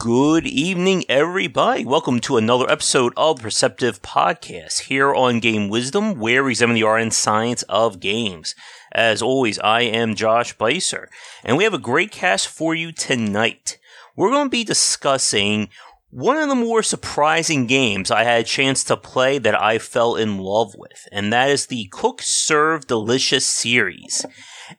Good evening, everybody. Welcome to another episode of Perceptive Podcast here on Game Wisdom, where we examine the art and science of games. As always, I am Josh Bycer, and we have a great cast for you tonight. We're going to be discussing one of the more surprising games I had a chance to play that I fell in love with, and that is the Cook Serve Delicious series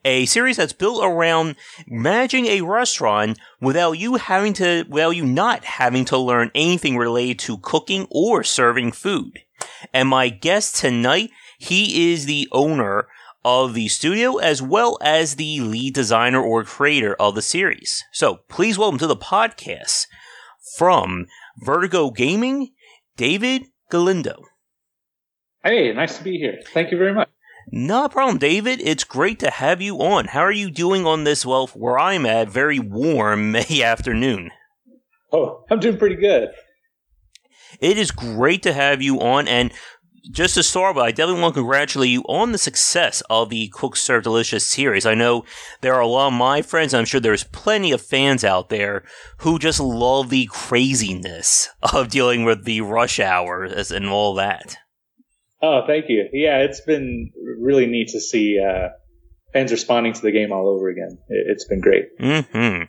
a series that's built around managing a restaurant without you having to, without you not having to learn anything related to cooking or serving food. And my guest tonight, he is the owner of the studio as well as the lead designer or creator of the series. So please welcome to the podcast from Vertigo Gaming, David Galindo. Hey, nice to be here. Thank you very much. No problem, David. It's great to have you on. How are you doing on this, well, where I'm at, very warm May afternoon? Oh, I'm doing pretty good. It is great to have you on, and just to start with, I definitely want to congratulate you on the success of the Cook Serve Delicious series. I know there are a lot of my friends, I'm sure there's plenty of fans out there who just love the craziness of dealing with the rush hour and all that. Oh, thank you. Yeah, it's been really neat to see uh, fans responding to the game all over again. It's been great. Mm-hmm.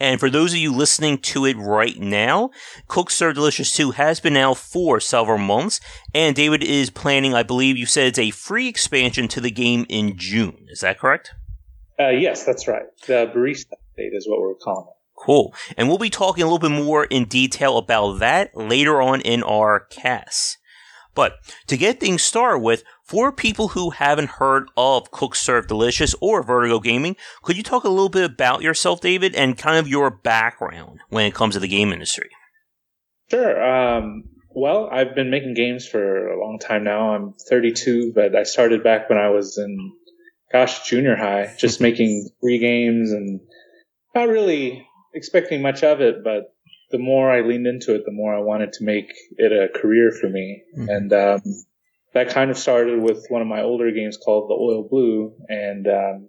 And for those of you listening to it right now, Cook Serve Delicious 2 has been out for several months, and David is planning, I believe you said it's a free expansion to the game in June. Is that correct? Uh, yes, that's right. The barista update is what we're calling it. Cool. And we'll be talking a little bit more in detail about that later on in our cast. But to get things started with, for people who haven't heard of Cook Serve Delicious or Vertigo Gaming, could you talk a little bit about yourself, David, and kind of your background when it comes to the game industry? Sure. Um, well, I've been making games for a long time now. I'm 32, but I started back when I was in, gosh, junior high, just making free games and not really expecting much of it, but the more I leaned into it, the more I wanted to make it a career for me. Mm-hmm. And um, that kind of started with one of my older games called The Oil Blue, and um,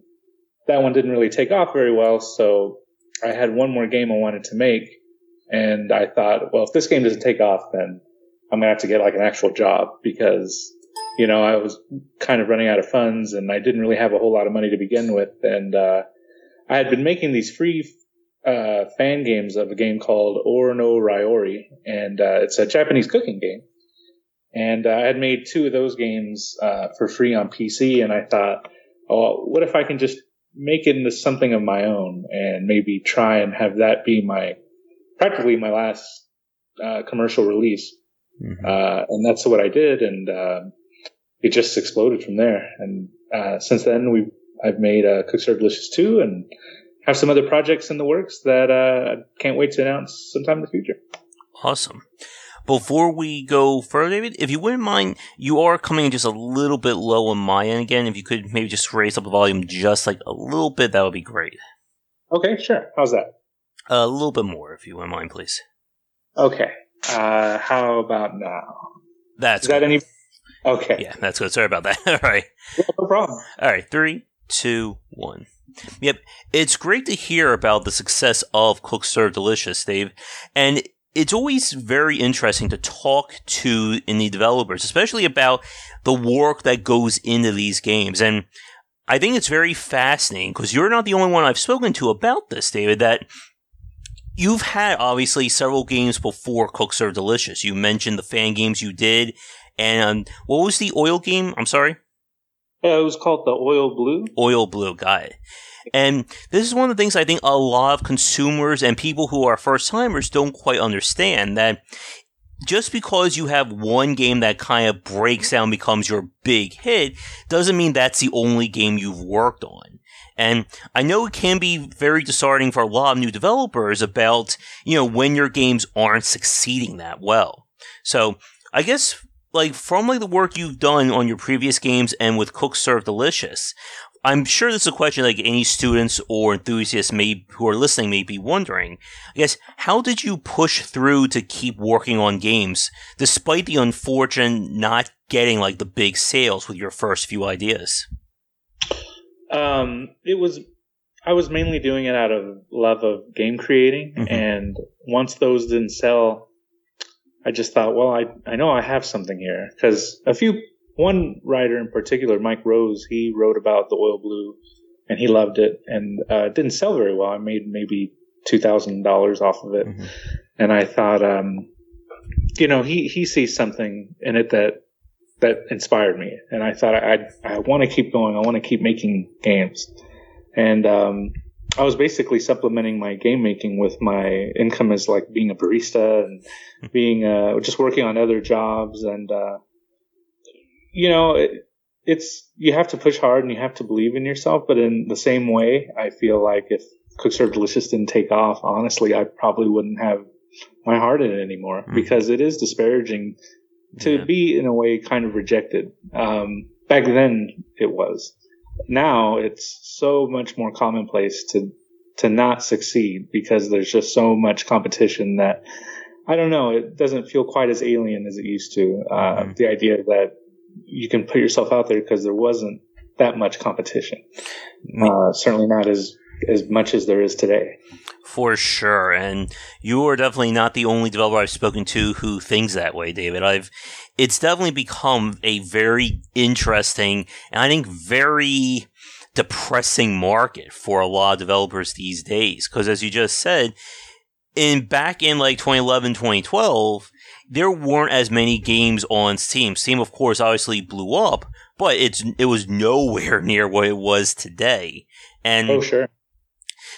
that one didn't really take off very well. So I had one more game I wanted to make, and I thought, well, if this game doesn't take off, then I'm gonna have to get like an actual job because you know I was kind of running out of funds, and I didn't really have a whole lot of money to begin with, and uh, I had been making these free uh, fan games of a game called Ore no Ryori, and uh, it's a Japanese cooking game. And uh, I had made two of those games uh, for free on PC, and I thought, oh, what if I can just make it into something of my own and maybe try and have that be my practically my last uh, commercial release. Mm-hmm. Uh, and that's what I did, and uh, it just exploded from there. And uh since then, we I've made uh, Cook Serve Delicious 2 and have some other projects in the works that uh, can't wait to announce sometime in the future. Awesome. Before we go further, David, if you wouldn't mind, you are coming just a little bit low on my end again. If you could maybe just raise up the volume just like a little bit, that would be great. Okay, sure. How's that? A little bit more, if you wouldn't mind, please. Okay. Uh, how about now? That's Is that any? Okay. Yeah, that's good. Sorry about that. All right. no problem. All right. Three, two, one. Yep. It's great to hear about the success of Cook Serve Delicious, Dave. And it's always very interesting to talk to indie developers, especially about the work that goes into these games. And I think it's very fascinating because you're not the only one I've spoken to about this, David, that you've had obviously several games before Cook Serve Delicious. You mentioned the fan games you did. And um, what was the oil game? I'm sorry. Yeah, it was called the Oil Blue. Oil Blue, it. And this is one of the things I think a lot of consumers and people who are first timers don't quite understand that just because you have one game that kind of breaks down becomes your big hit doesn't mean that's the only game you've worked on. And I know it can be very disheartening for a lot of new developers about, you know, when your games aren't succeeding that well. So I guess like from like the work you've done on your previous games and with Cook Serve Delicious, I'm sure this is a question like any students or enthusiasts may who are listening may be wondering. I guess how did you push through to keep working on games despite the unfortunate not getting like the big sales with your first few ideas? Um, it was I was mainly doing it out of love of game creating, mm-hmm. and once those didn't sell, I just thought, well, I I know I have something here because a few one writer in particular, Mike Rose, he wrote about the oil blue, and he loved it, and uh, it didn't sell very well. I made maybe two thousand dollars off of it, mm-hmm. and I thought, um, you know, he he sees something in it that that inspired me, and I thought I I want to keep going. I want to keep making games, and um, I was basically supplementing my game making with my income as like being a barista and being uh, just working on other jobs, and uh, you know. It, it's you have to push hard and you have to believe in yourself, but in the same way, I feel like if Cook Serve Delicious didn't take off, honestly, I probably wouldn't have my heart in it anymore mm. because it is disparaging to yeah. be in a way kind of rejected. Um, back then it was. Now it's so much more commonplace to to not succeed because there's just so much competition that I don't know. It doesn't feel quite as alien as it used to. Uh, mm The idea that you can put yourself out there because there wasn't that much competition. Uh, certainly not as as much as there is today. For sure. And you are definitely not the only developer I've spoken to who thinks that way, David. I've, it's definitely become a very interesting and I think very depressing market for a lot of developers these days. Cause as you just said, in back in like 2011, 2012, there weren't as many games on Steam. Steam, of course, obviously blew up, but it's, it was nowhere near what it was today. And oh, sure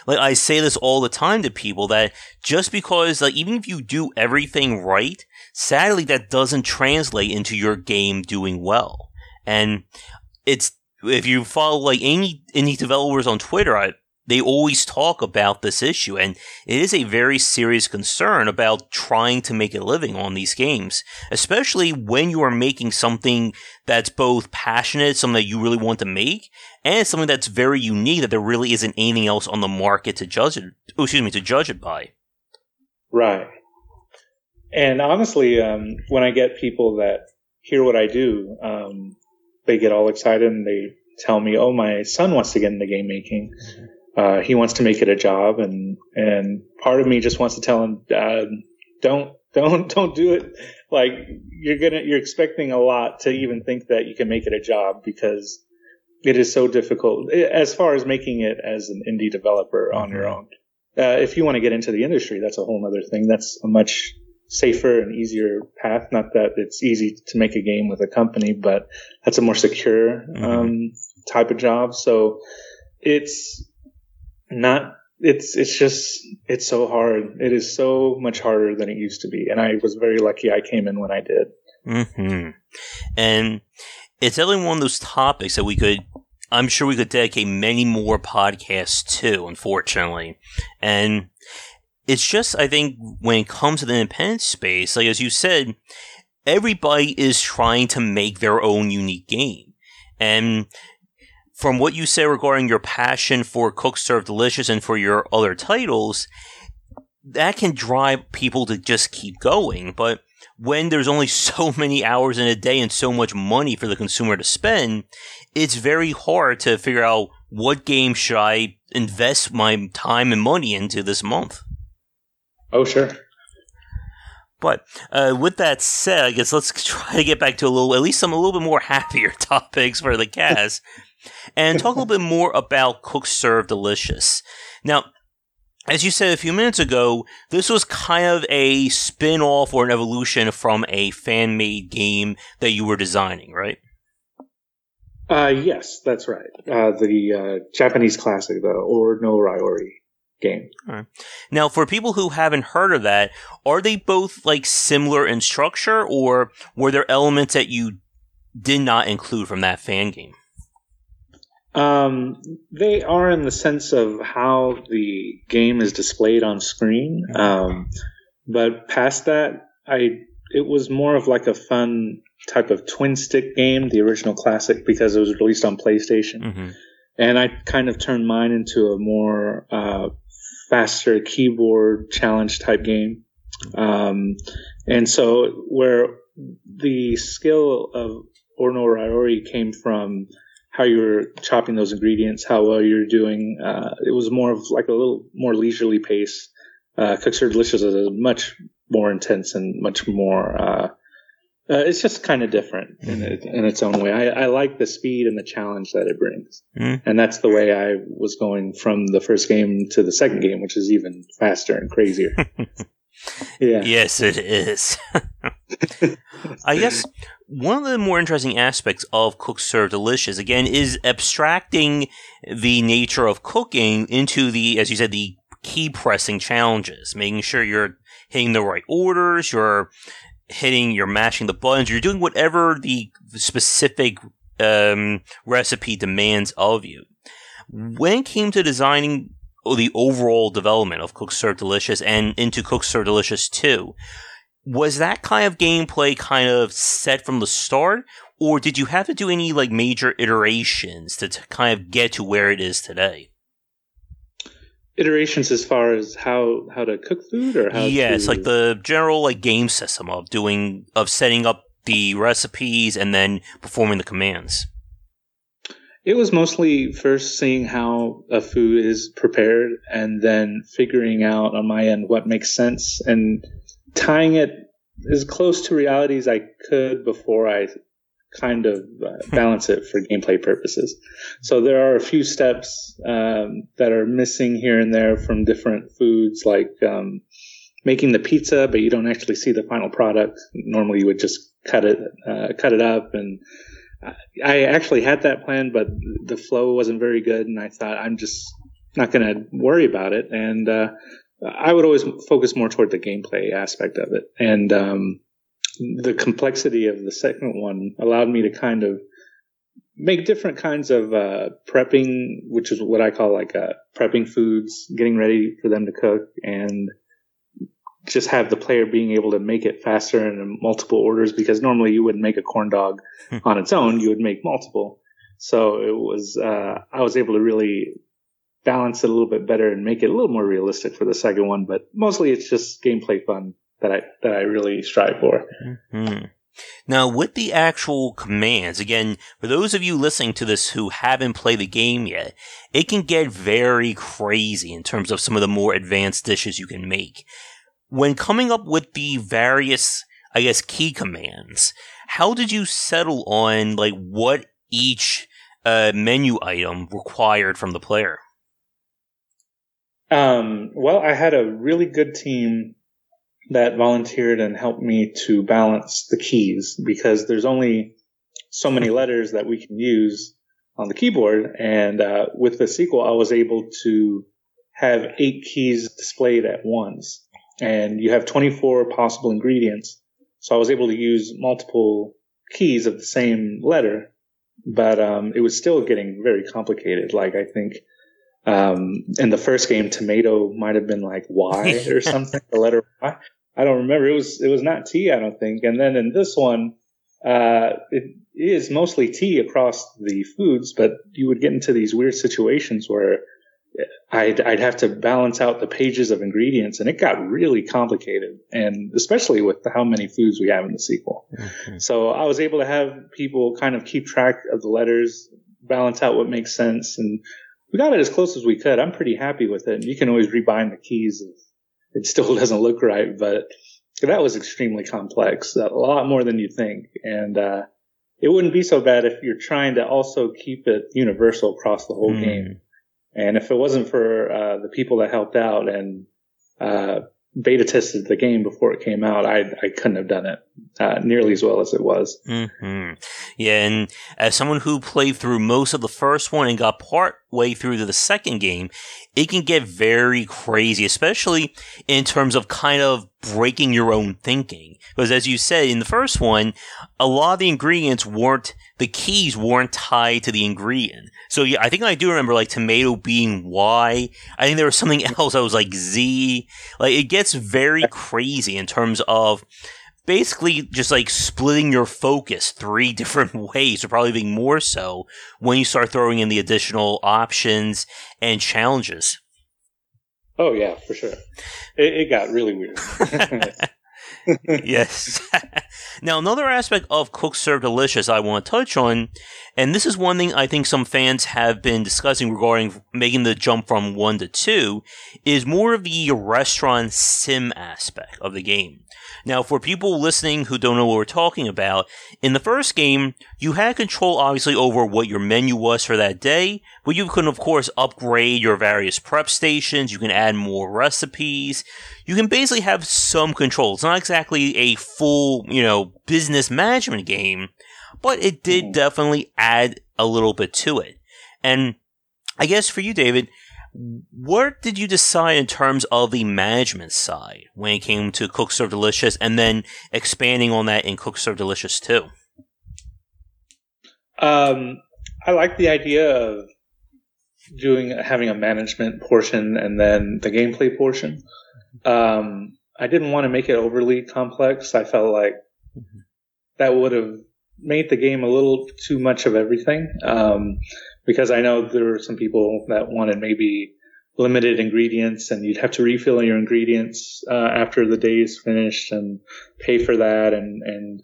like I say this all the time to people that just because like even if you do everything right, sadly that doesn't translate into your game doing well. And it's if you follow like any any developers on Twitter, I, they always talk about this issue, and it is a very serious concern about trying to make a living on these games, especially when you are making something that's both passionate, something that you really want to make, and something that's very unique that there really isn't anything else on the market to judge it. Oh, excuse me, to judge it by. Right. And honestly, um, when I get people that hear what I do, um, they get all excited and they tell me, "Oh, my son wants to get into game making. Uh, he wants to make it a job." And and part of me just wants to tell him, uh, "Don't don't don't do it. Like you're gonna you're expecting a lot to even think that you can make it a job because." it is so difficult as far as making it as an indie developer on mm-hmm. your own. Uh, if you want to get into the industry, that's a whole other thing. That's a much safer and easier path. Not that it's easy to make a game with a company, but that's a more secure mm-hmm. um, type of job. So it's not. It's it's just it's so hard. It is so much harder than it used to be, and I was very lucky I came in when I did. Hmm. And it's definitely one of those topics that we could I'm sure we could dedicate many more podcasts to, unfortunately. And it's just, I think, when it comes to the independent space, like as you said, everybody is trying to make their own unique game. And from what you say regarding your passion for Cook Serve Delicious and for your other titles, that can drive people to just keep going. But when there's only so many hours in a day and so much money for the consumer to spend, it's very hard to figure out what game should I invest my time and money into this month. Oh, sure. But uh, with that said, I guess let's try to get back to a little, at least some a little bit more happier topics for the cast, and talk a little bit more about Cook Serve Delicious. Now, as you said a few minutes ago, this was kind of a spin off or an evolution from a fan made game that you were designing, right? Uh, yes, that's right. Uh, the uh, Japanese classic, the Ore no Ryori game. Right. Now, for people who haven't heard of that, are they both like similar in structure, or were there elements that you did not include from that fan game? Um, they are in the sense of how the game is displayed on screen. Um, but past that, I it was more of like a fun type of twin stick game, the original classic, because it was released on PlayStation. Mm-hmm. And I kind of turned mine into a more uh, faster keyboard challenge type game. Um, and so where the skill of Ore no Ryori came from how you were chopping those ingredients, how well you're doing. Uh, it was more of like a little more leisurely pace. Uh, Cook Serve Delicious is much more intense and much more. Uh, uh, it's just kind of different in, Mm-hmm. it, in its own way. I, I like the speed and the challenge that it brings, Mhm. and that's the way I was going from the first game to the second game, which is even faster and crazier. yeah. Yes, it is. I guess one of the more interesting aspects of Cook Serve Delicious, again, is abstracting the nature of cooking into the, as you said, the key pressing challenges, making sure you're hitting the right orders, you're hitting, you're mashing the buttons, you're doing whatever the specific um, recipe demands of you. When it came to designing the overall development of Cook Serve Delicious and into Cook Serve Delicious 2, was that kind of gameplay kind of set from the start, or did you have to do any like major iterations to, to kind of get to where it is today? Iterations as far as how how to cook food or how yes, to, like the general like game system of doing of setting up the recipes and then performing the commands. It was mostly first seeing how a food is prepared and then figuring out on my end what makes sense and tying it as close to reality as I could before I kind of uh, balance it for gameplay purposes. So there are a few steps um, that are missing here and there from different foods, like um, making the pizza, but you don't actually see the final product. Normally, you would just cut it, uh, cut it up, and I actually had that plan, but the flow wasn't very good, and I thought I'm just not going to worry about it. And uh, I would always focus more toward the gameplay aspect of it, and um, the complexity of the second one allowed me to kind of make different kinds of uh, prepping, which is what I call like uh, prepping foods, getting ready for them to cook, and just have the player being able to make it faster and in multiple orders because normally you wouldn't make a corn dog on its own, you would make multiple. So it was, uh, I was able to really balance it a little bit better and make it a little more realistic for the second one, but mostly it's just gameplay fun that I, that I really strive for. Hmm. Now, with the actual commands, again, for those of you listening to this who haven't played the game yet, it can get very crazy in terms of some of the more advanced dishes you can make. When coming up with the various, I guess, key commands, how did you settle on, like, what each uh, menu item required from the player? Um, well, I had a really good team that volunteered and helped me to balance the keys because there's only so many letters that we can use on the keyboard. And uh, with the sequel, I was able to have eight keys displayed at once. And you have 24 possible ingredients. So I was able to use multiple keys of the same letter, but um, it was still getting very complicated. Like I think um, in the first game, tomato might have been like Y or something, the letter Y. I don't remember. It was it was not T, I don't think. And then in this one, uh, it is mostly T across the foods, but you would get into these weird situations where I'd I'd have to balance out the pages of ingredients, and it got really complicated, and especially with how many foods we have in the sequel. So I was able to have people kind of keep track of the letters, balance out what makes sense, and we got it as close as we could. I'm pretty happy with it. You can always rebind the keys if it still doesn't look right, but that was extremely complex, a lot more than you think. And, uh, it wouldn't be so bad if you're trying to also keep it universal across the whole Mm. game. And if it wasn't for, uh, the people that helped out and, uh, beta tested the game before it came out, I, I couldn't have done it, uh, nearly as well as it was. hmm Yeah, and as someone who played through most of the first one and got part way through to the second game, it can get very crazy, especially in terms of kind of breaking your own thinking. Because as you said in the first one, a lot of the ingredients weren't, the keys weren't tied to the ingredient. So yeah, I think I do remember like tomato being Y. I think there was something else that was like Z. Like it gets very crazy in terms of basically just like splitting your focus three different ways, or probably being more so when you start throwing in the additional options and challenges. Oh yeah, for sure. It, it got really weird. yes. now, another aspect of Cook Serve Delicious I want to touch on, and this is one thing I think some fans have been discussing regarding making the jump from one to two, is more of the restaurant sim aspect of the game. Now, for people listening who don't know what we're talking about, in the first game, you had control obviously over what your menu was for that day, but you can of course upgrade your various prep stations, you can add more recipes, you can basically have some control. It's not exactly a full, you know, business management game, but it did mm-hmm. definitely add a little bit to it. And I guess for you, David, what did you decide in terms of the management side when it came to Cook Serve Delicious and then expanding on that in Cook Serve Delicious 2? Um, I like the idea of doing having a management portion and then the gameplay portion. Um, I didn't want to make it overly complex. I felt like mm-hmm. that would have made the game a little too much of everything. Um, because I know there were some people that wanted maybe limited ingredients and you'd have to refill your ingredients uh, after the day is finished and pay for that and and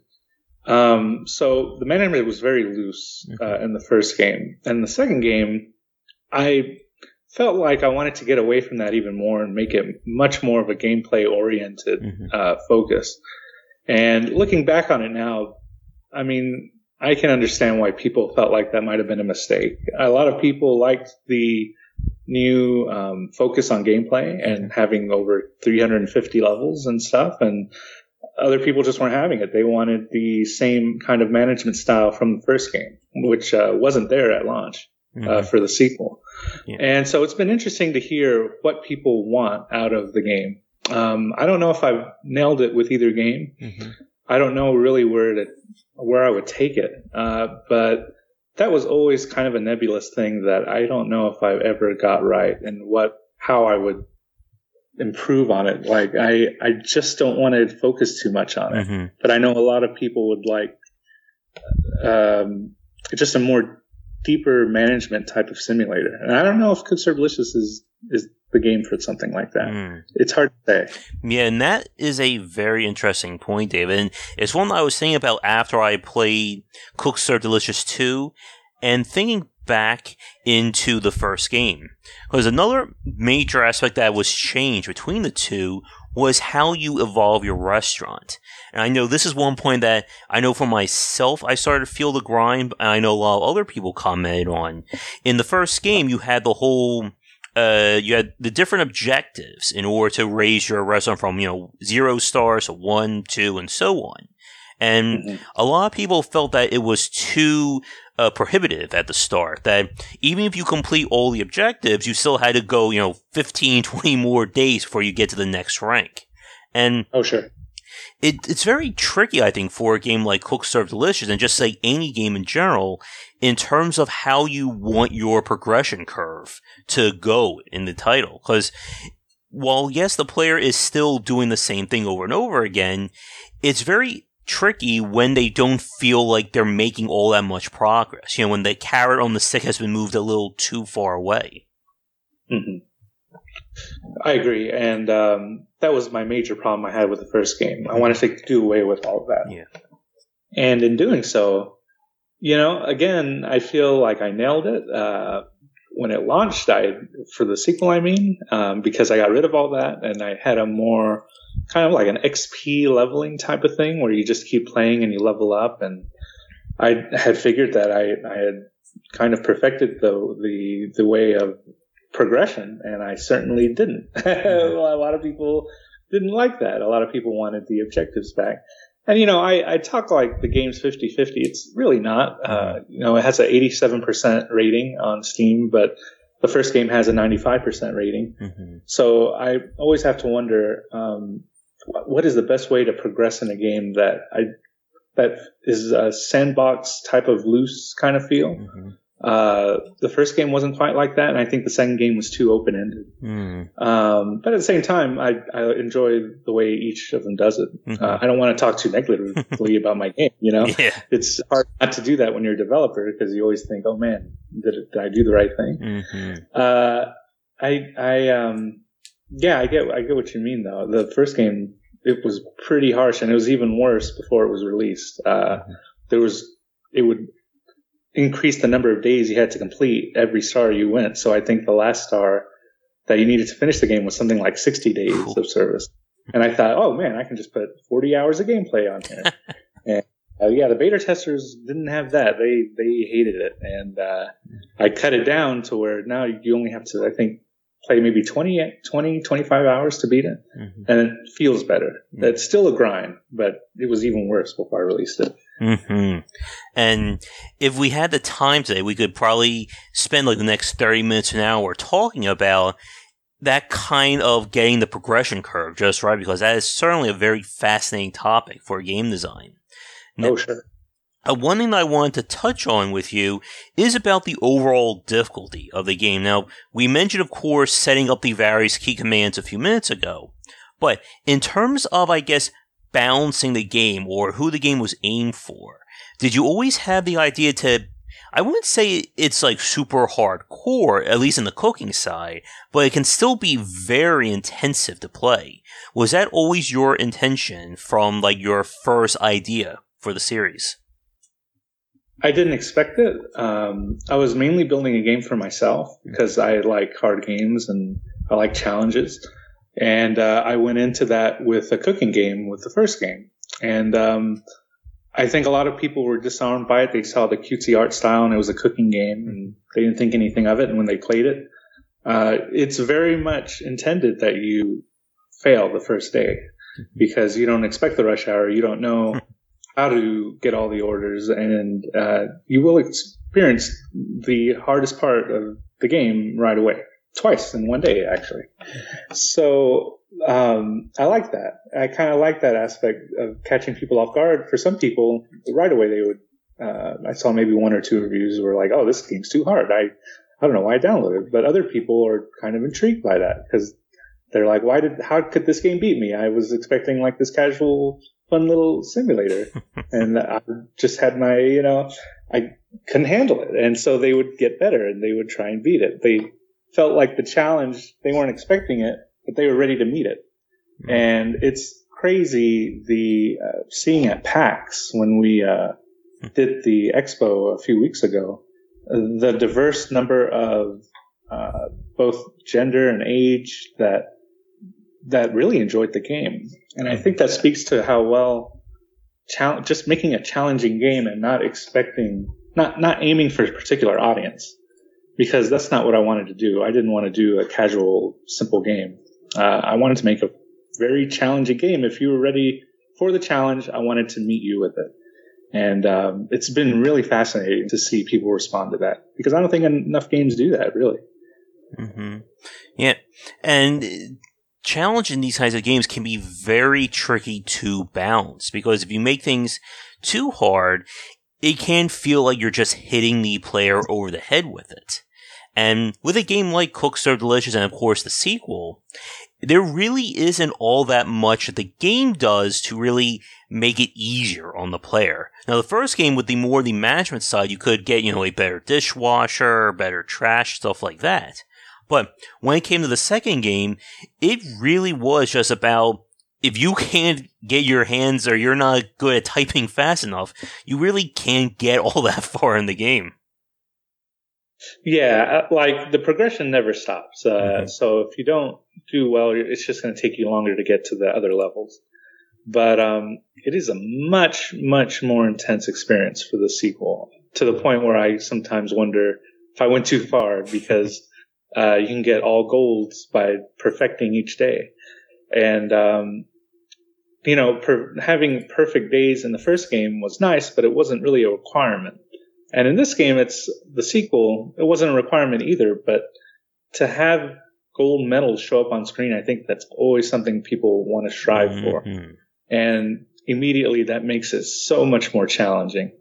um, so the management was very loose uh, in the first game. And the second game I felt like I wanted to get away from that even more and make it much more of a gameplay oriented mm-hmm. uh, focus. And looking back on it now I mean I can understand why people felt like that might have been a mistake. A lot of people liked the new um, focus on gameplay and having over 350 levels and stuff, and other people just weren't having it. They wanted the same kind of management style from the first game, which uh, wasn't there at launch uh, mm-hmm. for the sequel. Yeah. And so it's been interesting to hear what people want out of the game. Um, I don't know if I've nailed it with either game. Mm-hmm. I don't know really where to where I would take it. Uh, but that was always kind of a nebulous thing that I don't know if I ever got right and what, how I would improve on it. Like I, I just don't want to focus too much on it, mm-hmm. but I know a lot of people would like, um, just a more deeper management type of simulator. And I don't know if Delicious is, is the game for something like that. Mm. It's hard to say. Yeah, and that is a very interesting point, David. And it's one that I was thinking about after I played Cook Serve Delicious 2 and thinking back into the first game. Because another major aspect that was changed between the two was how you evolve your restaurant. And I know this is one point that I know for myself, I started to feel the grind, and I know a lot of other people commented on. In the first game, you had the whole uh, you had the different objectives in order to raise your restaurant from, you know, zero stars to one, two, and so on. And mm-hmm. a lot of people felt that it was too uh, prohibitive at the start. That even if you complete all the objectives, you still had to go, you know, 15, 20 more days before you get to the next rank. And oh, sure it, it's very tricky, I think, for a game like Cook Serve Delicious and just say any game in general in terms of how you want your progression curve to go in the title. Because while yes, the player is still doing the same thing over and over again, it's very tricky when they don't feel like they're making all that much progress. You know, when the carrot on the stick has been moved a little too far away. Mm-hmm. I agree, and um, that was my major problem I had with the first game. I wanted to do away with all of that. Yeah. And in doing so, you know, again, I feel like I nailed it. Uh, when it launched, I, for the sequel, I mean, um, because I got rid of all that and I had a more kind of like an XP leveling type of thing where you just keep playing and you level up. And I had figured that I, I had kind of perfected the, the, the way of progression, and I certainly didn't. A lot of people didn't like that. A lot of people wanted the objectives back. And, you know, I, I talk like the game's 50 50. It's really not. Uh, you know, it has an 87% rating on Steam, but the first game has a 95% rating. Mm-hmm. So I always have to wonder um, what is the best way to progress in a game that I that is a sandbox type of loose kind of feel. Mm-hmm. Uh, the first game wasn't quite like that, and I think the second game was too open ended. Mm. Um, but at the same time, I, I, enjoy the way each of them does it. Mm-hmm. Uh, I don't want to talk too negatively about my game. You know, yeah. it's hard not to do that when you're a developer because you always think, "Oh man, did, it, did I do the right thing?" Mm-hmm. Uh, I, I, um, yeah, I get, I get what you mean though. The first game it was pretty harsh, and it was even worse before it was released. Uh, there was it would increase the number of days you had to complete every star you went. So I think the last star that you needed to finish the game was something like 60 days of service. And I thought, oh man, I can just put 40 hours of gameplay on here. and uh, yeah, the beta testers didn't have that. They they hated it, and uh, I cut it down to where now you only have to, I think, play maybe 20, 20 25 hours to beat it, mm-hmm. and it feels better. Mm-hmm. It's still a grind, but it was even worse before I released it. Mm-hmm. And if we had the time today, we could probably spend like the next 30 minutes an hour talking about that kind of getting the progression curve just right, because that is certainly a very fascinating topic for game design. Now, oh, sure. Uh, one thing that I wanted to touch on with you is about the overall difficulty of the game. Now, we mentioned, of course, setting up the various key commands a few minutes ago, but in terms of, I guess, balancing the game or who the game was aimed for, did you always have the idea to I wouldn't say it's like super hardcore, at least in the cooking side, but it can still be very intensive to play. Was that always your intention from like your first idea for the series? I didn't expect it. Um, I was mainly building a game for myself because I like hard games and I like challenges. And uh, I went into that with a cooking game with the first game. And um, I think a lot of people were disarmed by it. They saw the cutesy art style and it was a cooking game and they didn't think anything of it. And when they played it, uh, it's very much intended that you fail the first day mm-hmm. because you don't expect the rush hour. You don't know how to get all the orders and uh, you will experience the hardest part of the game right away twice in one day actually so um, I like that. I kind of like that aspect of catching people off guard. For some people, right away they would. Uh, I saw maybe one or two reviews were like, "Oh, this game's too hard." I I don't know why I downloaded, but other people are kind of intrigued by that because they're like, "Why did? How could this game beat me? I was expecting like this casual, fun little simulator, and I just had my, you know, I couldn't handle it, and so they would get better and they would try and beat it. They felt like the challenge. They weren't expecting it, but they were ready to meet it. Mm-hmm. And it's crazy the uh, seeing at PAX when we uh, hmm. did the expo a few weeks ago, the diverse number of uh, both gender and age that that really enjoyed the game, and I think that speaks to how well just making a challenging game and not expecting not not aiming for a particular audience because that's not what I wanted to do. I didn't want to do a casual simple game. Uh, I wanted to make a very challenging game. If you were ready for the challenge, I wanted to meet you with it. And um, it's been really fascinating to see people respond to that because I don't think enough games do that, really. Mm-hmm. Yeah. And challenging these kinds of games can be very tricky to balance because if you make things too hard, it can feel like you're just hitting the player over the head with it. And with a game like Cook Serve Delicious and of course the sequel, there really isn't all that much that the game does to really make it easier on the player. Now the first game with the more the management side, you could get, you know, a better dishwasher, better trash, stuff like that. But when it came to the second game, it really was just about if you can't get your hands or you're not good at typing fast enough, you really can't get all that far in the game. Yeah, uh, like the progression never stops. Uh, mm-hmm. So if you don't do well, it's just going to take you longer to get to the other levels. But um, it is a much, much more intense experience for the sequel to the point where I sometimes wonder if I went too far because uh, you can get all golds by perfecting each day. And, um, you know, per- having perfect days in the first game was nice, but it wasn't really a requirement. And in this game, it's the sequel. It wasn't a requirement either, but to have gold medals show up on screen, I think that's always something people want to strive mm-hmm. for. And immediately that makes it so much more challenging.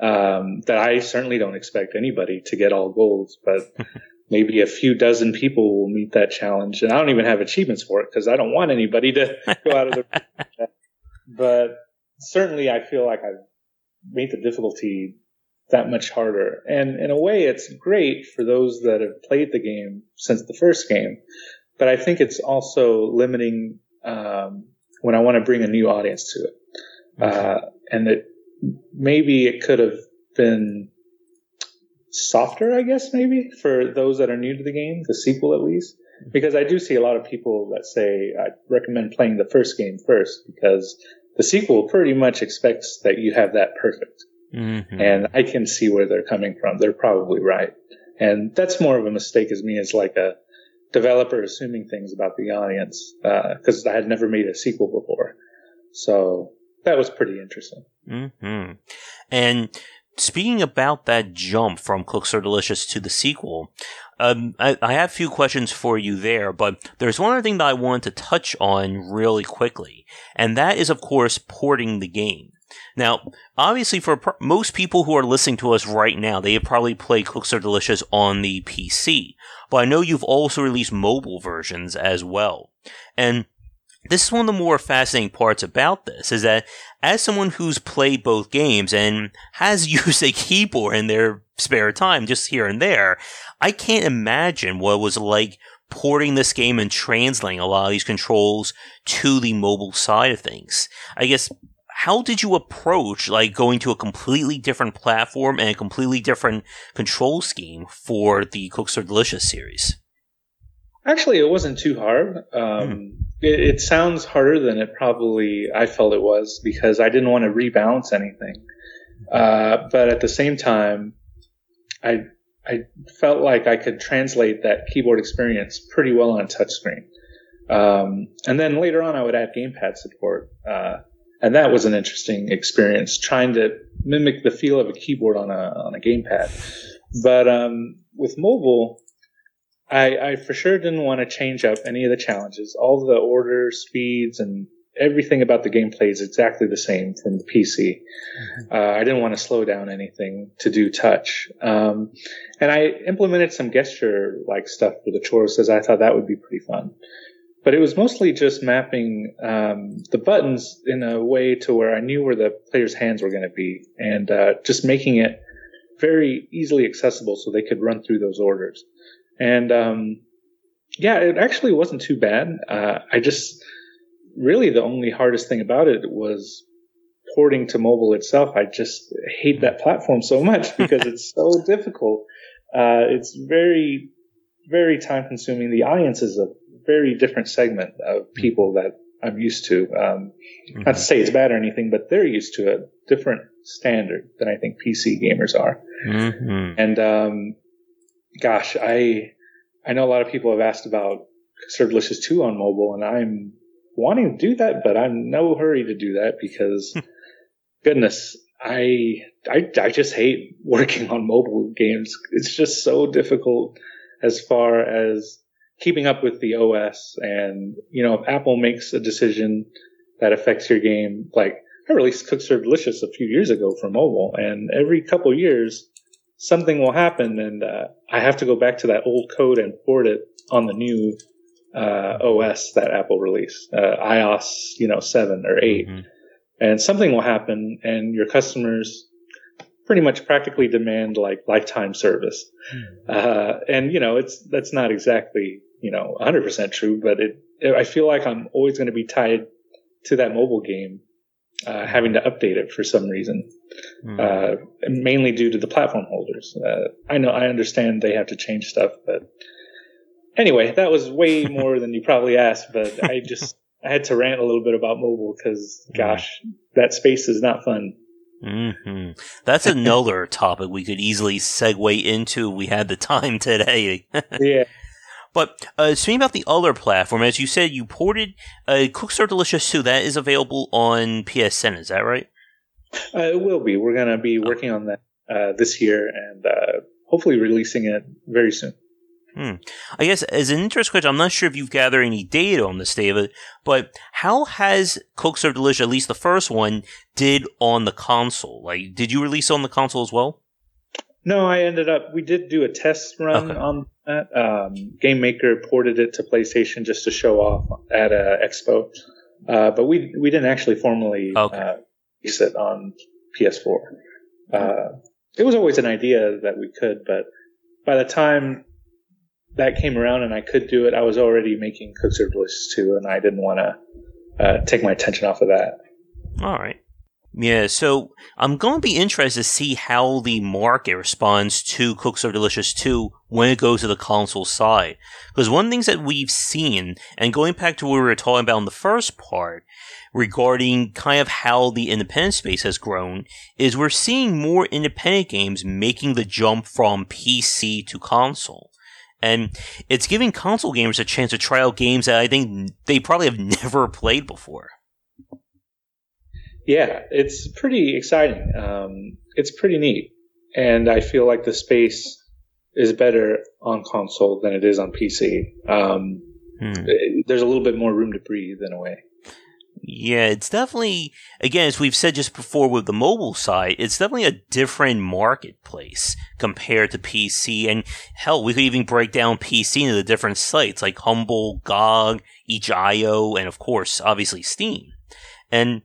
Um, that I certainly don't expect anybody to get all golds, but maybe a few dozen people will meet that challenge. And I don't even have achievements for it because I don't want anybody to go out of the. but certainly I feel like I've made the difficulty that much harder. And in a way, it's great for those that have played the game since the first game. But I think it's also limiting um, when I want to bring a new audience to it. Uh, and it maybe it could have been softer, I guess, maybe for those that are new to the game, the sequel at least. Because I do see a lot of people that say I recommend playing the first game first because the sequel pretty much expects that you have that perfect. Mm-hmm. And I can see where they're coming from. They're probably right. And that's more of a mistake as me as like a developer assuming things about the audience because uh, I had never made a sequel before. So that was pretty interesting. Mm-hmm. And speaking about that jump from Cook Serve Delicious to the sequel, um, I, I, have a few questions for you there, but there's one other thing that I want to touch on really quickly, and that is, of course, porting the game. Now, obviously, for pr- most people who are listening to us right now, they have probably played Cook Serve Delicious on the PC, but I know you've also released mobile versions as well. And this is one of the more fascinating parts about this is that as someone who's played both games and has used a keyboard in their spare time just here and there, I can't imagine what it was like porting this game and translating a lot of these controls to the mobile side of things. I guess how did you approach like going to a completely different platform and a completely different control scheme for the Cook Serve Delicious series? Actually, it wasn't too hard. Um, hmm. it, it, sounds harder than it probably I felt it was because I didn't want to rebalance anything. Uh, but at the same time, I I felt like I could translate that keyboard experience pretty well on a touchscreen. Um, and then later on, I would add gamepad support, uh, and that was an interesting experience trying to mimic the feel of a keyboard on a on a gamepad. But um, with mobile, I, I for sure didn't want to change up any of the challenges. All the order speeds and everything about the gameplay is exactly the same from the PC. Mm-hmm. Uh, I didn't want to slow down anything to do touch. Um, and I implemented some gesture like stuff for the chores as I thought that would be pretty fun. But it was mostly just mapping um, the buttons in a way to where I knew where the player's hands were going to be and uh, just making it very easily accessible so they could run through those orders. And um, yeah, it actually wasn't too bad. Uh, I just really the only hardest thing about it was porting to mobile itself. I just hate that platform so much because it's so difficult. Uh, it's very, very time consuming. The audience is a very different segment of people that I'm used to. Um, mm-hmm. Not to say it's bad or anything, but they're used to a different standard than I think PC gamers are. Mm-hmm. And um, gosh, I I know a lot of people have asked about Delicious 2 on mobile, and I'm wanting to do that, but I'm no hurry to do that because, goodness, I, I I just hate working on mobile games. It's just so difficult as far as keeping up with the OS, and you know, if Apple makes a decision that affects your game, like I released Cook Serve Delicious a few years ago for mobile, and every couple years something will happen and uh, I have to go back to that old code and port it on the new uh, OS that Apple released, uh, iOS, you know, seven or 8 mm-hmm. and something will happen, and your customers pretty much practically demand like lifetime service. Mm-hmm. and you know, it's that's not exactly you know 100% true, but it, I feel like I'm always going to be tied to that mobile game uh, having to update it for some reason, mm. uh, mainly due to the platform holders. Uh, I know, I understand they have to change stuff, but anyway, that was way more than you probably asked. But I just I had to rant a little bit about mobile because, hmm. gosh, that space is not fun. Mm-hmm. That's another topic we could easily segue into. We had the time today. yeah. But uh, speaking about the other platform, as you said, you ported uh, Cook Serve Delicious 2. That is available on PSN, is that right? Uh, it will be. We're going to be working on that uh, this year and uh, hopefully releasing it very soon. Hmm. I guess as an interest question, I'm not sure if you've gathered any data on this, David, but how has Cook Serve Delicious, at least the first one, did on the console? Like, did you release on the console as well? No, I ended up. We did do a test run okay. on that. Um, Game Maker ported it to PlayStation just to show off at a expo, uh, but we we didn't actually formally okay. uh, release it on PS4. Uh, it was always an idea that we could, but by the time that came around and I could do it, I was already making Cook Serve Delicious 2, and I didn't want to uh, take my attention off of that. All right. Yeah, so I'm going to be interested to see how the market responds to Cook Serve Delicious 2 when it goes to the console side. Because one of the things that we've seen, and going back to what we were talking about in the first part, regarding kind of how the independent space has grown, is we're seeing more independent games making the jump from PC to console. And it's giving console gamers a chance to try out games that I think they probably have never played before. Yeah, it's pretty exciting. Um, it's pretty neat, and I feel like the space is better on console than it is on PC. Um, hmm. There's a little bit more room to breathe in a way. Yeah, it's definitely, again, as we've said just before with the mobile side, it's definitely a different marketplace compared to PC. And hell, we could even break down PC into the different sites like Humble, GOG, itch.io, and of course, obviously Steam. And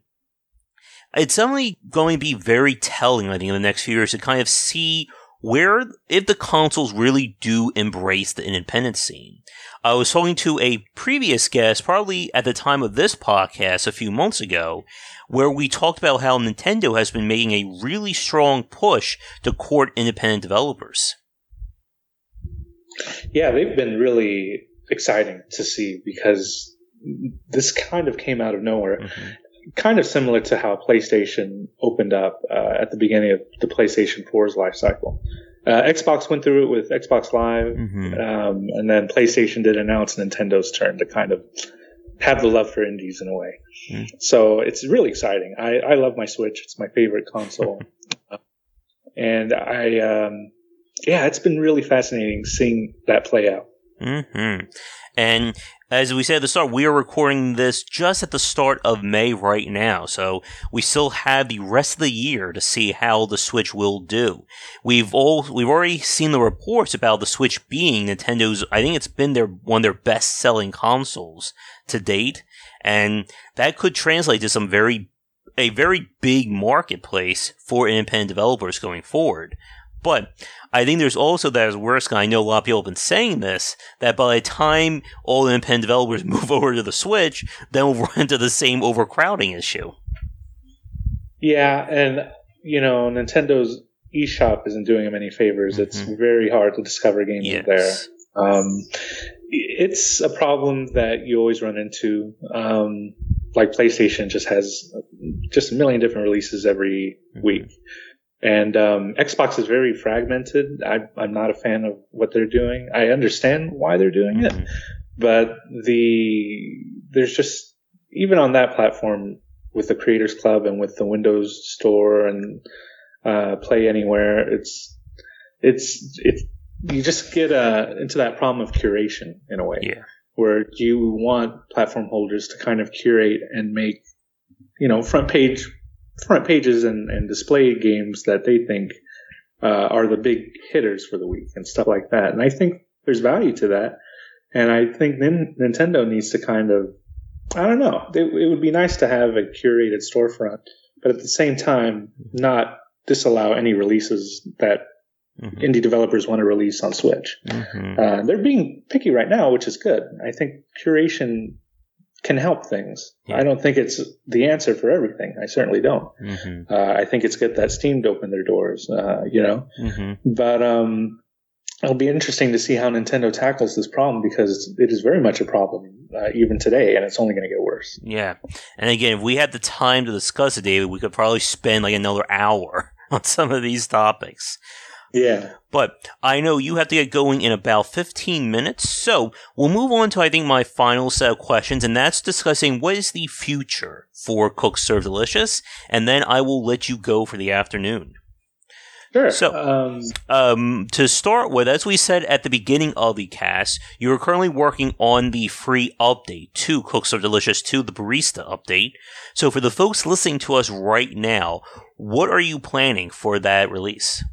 it's definitely going to be very telling, I think, in the next few years to kind of see where, if the consoles really do embrace the independent scene. I was talking to a previous guest, probably at the time of this podcast a few months ago, where we talked about how Nintendo has been making a really strong push to court independent developers. Yeah, they've been really exciting to see because this kind of came out of nowhere. Mm-hmm kind of similar to how PlayStation opened up uh, at the beginning of the PlayStation 4's life cycle. Uh, Xbox went through it with Xbox Live, mm-hmm. um, and then PlayStation did announce Nintendo's turn to kind of have the love for indies in a way. Mm. So it's really exciting. I, I love my Switch. It's my favorite console. and I, um, yeah, it's been really fascinating seeing that play out. Mm-hmm. And as we said at the start, we are recording this just at the start of May right now, so we still have the rest of the year to see how the Switch will do. We've all we've already seen the reports about the Switch being Nintendo's. I think it's been their one of their best selling consoles to date, and that could translate to some very a very big marketplace for independent developers going forward. But I think there's also that as risk, and I know a lot of people have been saying this, that by the time all the independent developers move over to the Switch, then we'll run into the same overcrowding issue. Yeah, and you know, Nintendo's eShop isn't doing them any favors. Mm-hmm. It's very hard to discover games yes. there. Um, it's a problem that you always run into. Um, like PlayStation just has just a million different releases every mm-hmm. week. And um, Xbox is very fragmented. I, am not a fan of what they're doing. I understand why they're doing mm-hmm. it, but the there's just even on that platform with the Creators Club and with the Windows Store and uh, Play Anywhere, it's it's it's you just get uh, into that problem of curation in a way, yeah. where you want platform holders to kind of curate and make you know front page front pages and, and display games that they think uh, are the big hitters for the week and stuff like that. And I think there's value to that. And I think Nintendo needs to kind of, I don't know, it, it would be nice to have a curated storefront, but at the same time, not disallow any releases that mm-hmm. indie developers want to release on Switch. Mm-hmm. Uh, they're being picky right now, which is good. I think curation can help things. Yeah. I don't think it's the answer for everything. I certainly don't. Mm-hmm. Uh, I think it's good that Steam to open their doors, uh, you know. Mm-hmm. But um, it'll be interesting to see how Nintendo tackles this problem because it is very much a problem uh, even today, and it's only going to get worse. Yeah, and again, if we had the time to discuss it, David, we could probably spend like another hour on some of these topics. Yeah. But I know you have to get going in about 15 minutes, so we'll move on to, I think, my final set of questions, and that's discussing what is the future for Cook Serve Delicious, and then I will let you go for the afternoon. Sure. So, um, um, to start with, as we said at the beginning of the cast, you are currently working on the free update to Cook Serve Delicious 2, the barista update. So, for the folks listening to us right now, what are you planning for that release?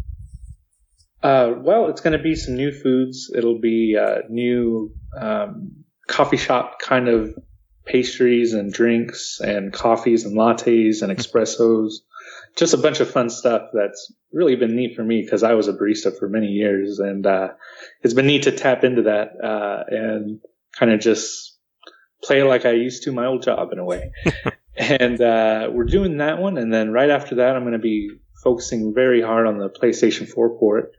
Uh, well, it's going to be some new foods. It'll be uh, new um, coffee shop kind of pastries and drinks and coffees and lattes and espressos. Just a bunch of fun stuff that's really been neat for me because I was a barista for many years and uh, it's been neat to tap into that uh, and kind of just play like I used to my old job in a way. and uh, we're doing that one, and then right after that, I'm going to be focusing very hard on the PlayStation 4 port,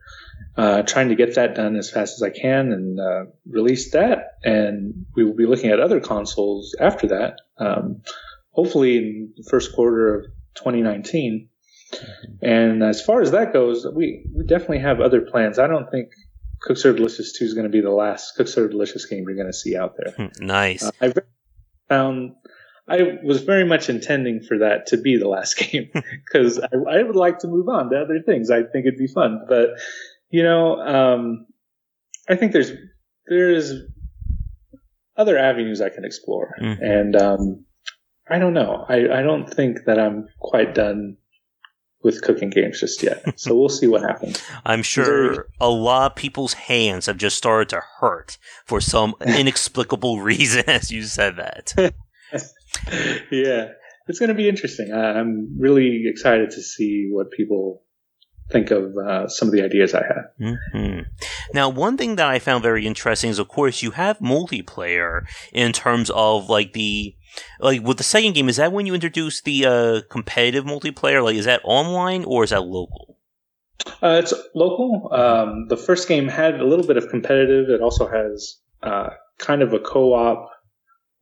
uh, trying to get that done as fast as I can and uh, release that. And we will be looking at other consoles after that, um, hopefully in the first quarter of 2019. And as far as that goes, we, we definitely have other plans. I don't think Cook Serve Delicious 2 is going to be the last Cook Serve Delicious game you're going to see out there. Hmm, nice. Uh, I found I was very much intending for that to be the last game because I, I, would like to move on to other things. I think it'd be fun, but you know, um, I think there's there's other avenues I can explore, mm-hmm. and um, I don't know. I, I don't think that I'm quite done with cooking games just yet. So we'll see what happens. I'm sure a lot of people's hands have just started to hurt for some inexplicable reason as you said that. Yeah, it's going to be interesting. I'm really excited to see what people think of uh, some of the ideas I have. Mm-hmm. Now, one thing that I found very interesting is, of course, you have multiplayer in terms of like the like with the second game. Is that when you introduce the uh, competitive multiplayer? Like, is that online or is that local? Uh, it's local. Um, the first game had a little bit of competitive. It also has uh, kind of a co-op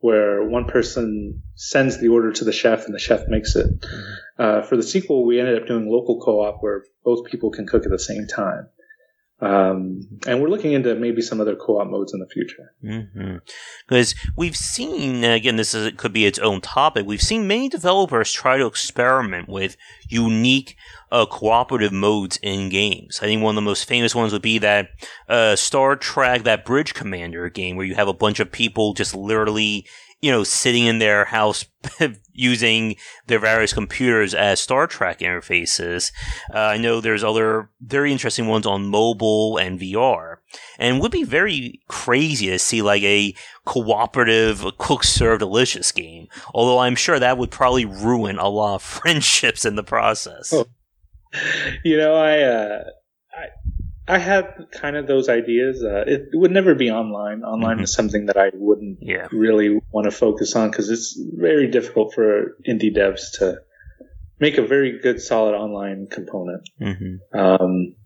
where one person sends the order to the chef and the chef makes it. Mm-hmm. Uh, for the sequel, we ended up doing local co-op where both people can cook at the same time. Um, and we're looking into maybe some other co-op modes in the future. Because mm-hmm. we've seen, again, this is, could be its own topic. We've seen many developers try to experiment with unique uh, cooperative modes in games. I think one of the most famous ones would be that uh, Star Trek, that Bridge Commander game, where you have a bunch of people just literally you know, sitting in their house using their various computers as Star Trek interfaces. Uh, I know there's other very interesting ones on mobile and VR. And would be very crazy to see like a cooperative cook serve delicious game. Although I'm sure that would probably ruin a lot of friendships in the process. Oh. You know, I, uh, I have kind of those ideas. Uh, it, would never be online. Online mm-hmm. is something that I wouldn't yeah. really want to focus on because it's very difficult for indie devs to make a very good, solid online component. Mm-hmm. Um,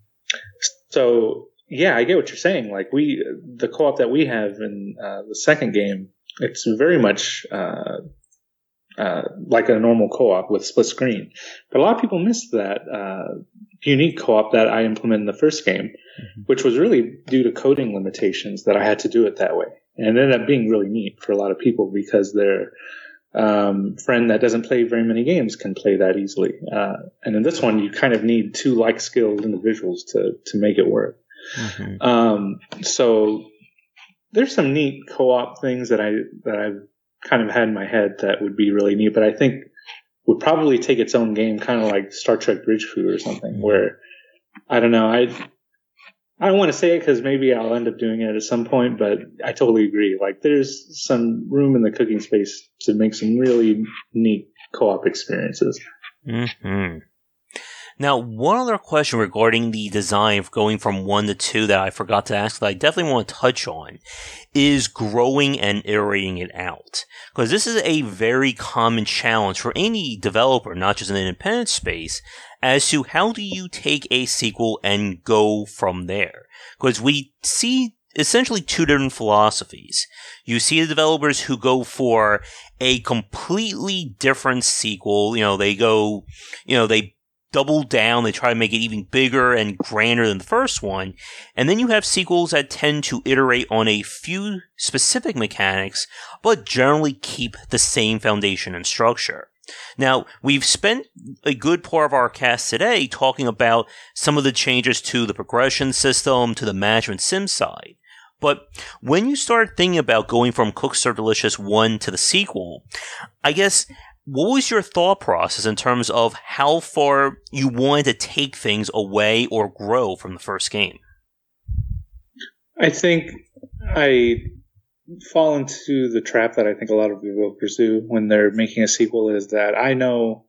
so yeah, I get what you're saying. Like we, the co-op that we have in uh, the second game, it's very much uh, uh, like a normal co-op with split screen. But a lot of people miss that uh, unique co-op that I implemented in the first game, mm-hmm. which was really due to coding limitations that I had to do it that way. And it ended up being really neat for a lot of people because their um, friend that doesn't play very many games can play that easily. Uh, and in this one, you kind of need two like skilled individuals to to make it work. Mm-hmm. Um, so there's some neat co-op things that I that I've kind of had in my head that would be really neat. But I think would probably take its own game, kind of like Star Trek Bridge Crew or something, where I don't know. I I don't want to say it because maybe I'll end up doing it at some point, but I totally agree. Like, there's some room in the cooking space to make some really neat co-op experiences. Mm-hmm. Now, one other question regarding the design of going from one to two that I forgot to ask that I definitely want to touch on is growing and iterating it out. Because this is a very common challenge for any developer, not just in an independent space, as to how do you take a sequel and go from there. Because we see essentially two different philosophies. You see the developers who go for a completely different sequel. You know, they go, you know, they double down. They try to make it even bigger and grander than the first one. And then you have sequels that tend to iterate on a few specific mechanics, but generally keep the same foundation and structure. Now, we've spent a good part of our cast today talking about some of the changes to the progression system, to the management sim side. But when you start thinking about going from Cook Serve Delicious 1 to the sequel, I guess what was your thought process in terms of how far you wanted to take things away or grow from the first game? I think I fall into the trap that I think a lot of developers do when they're making a sequel is that I know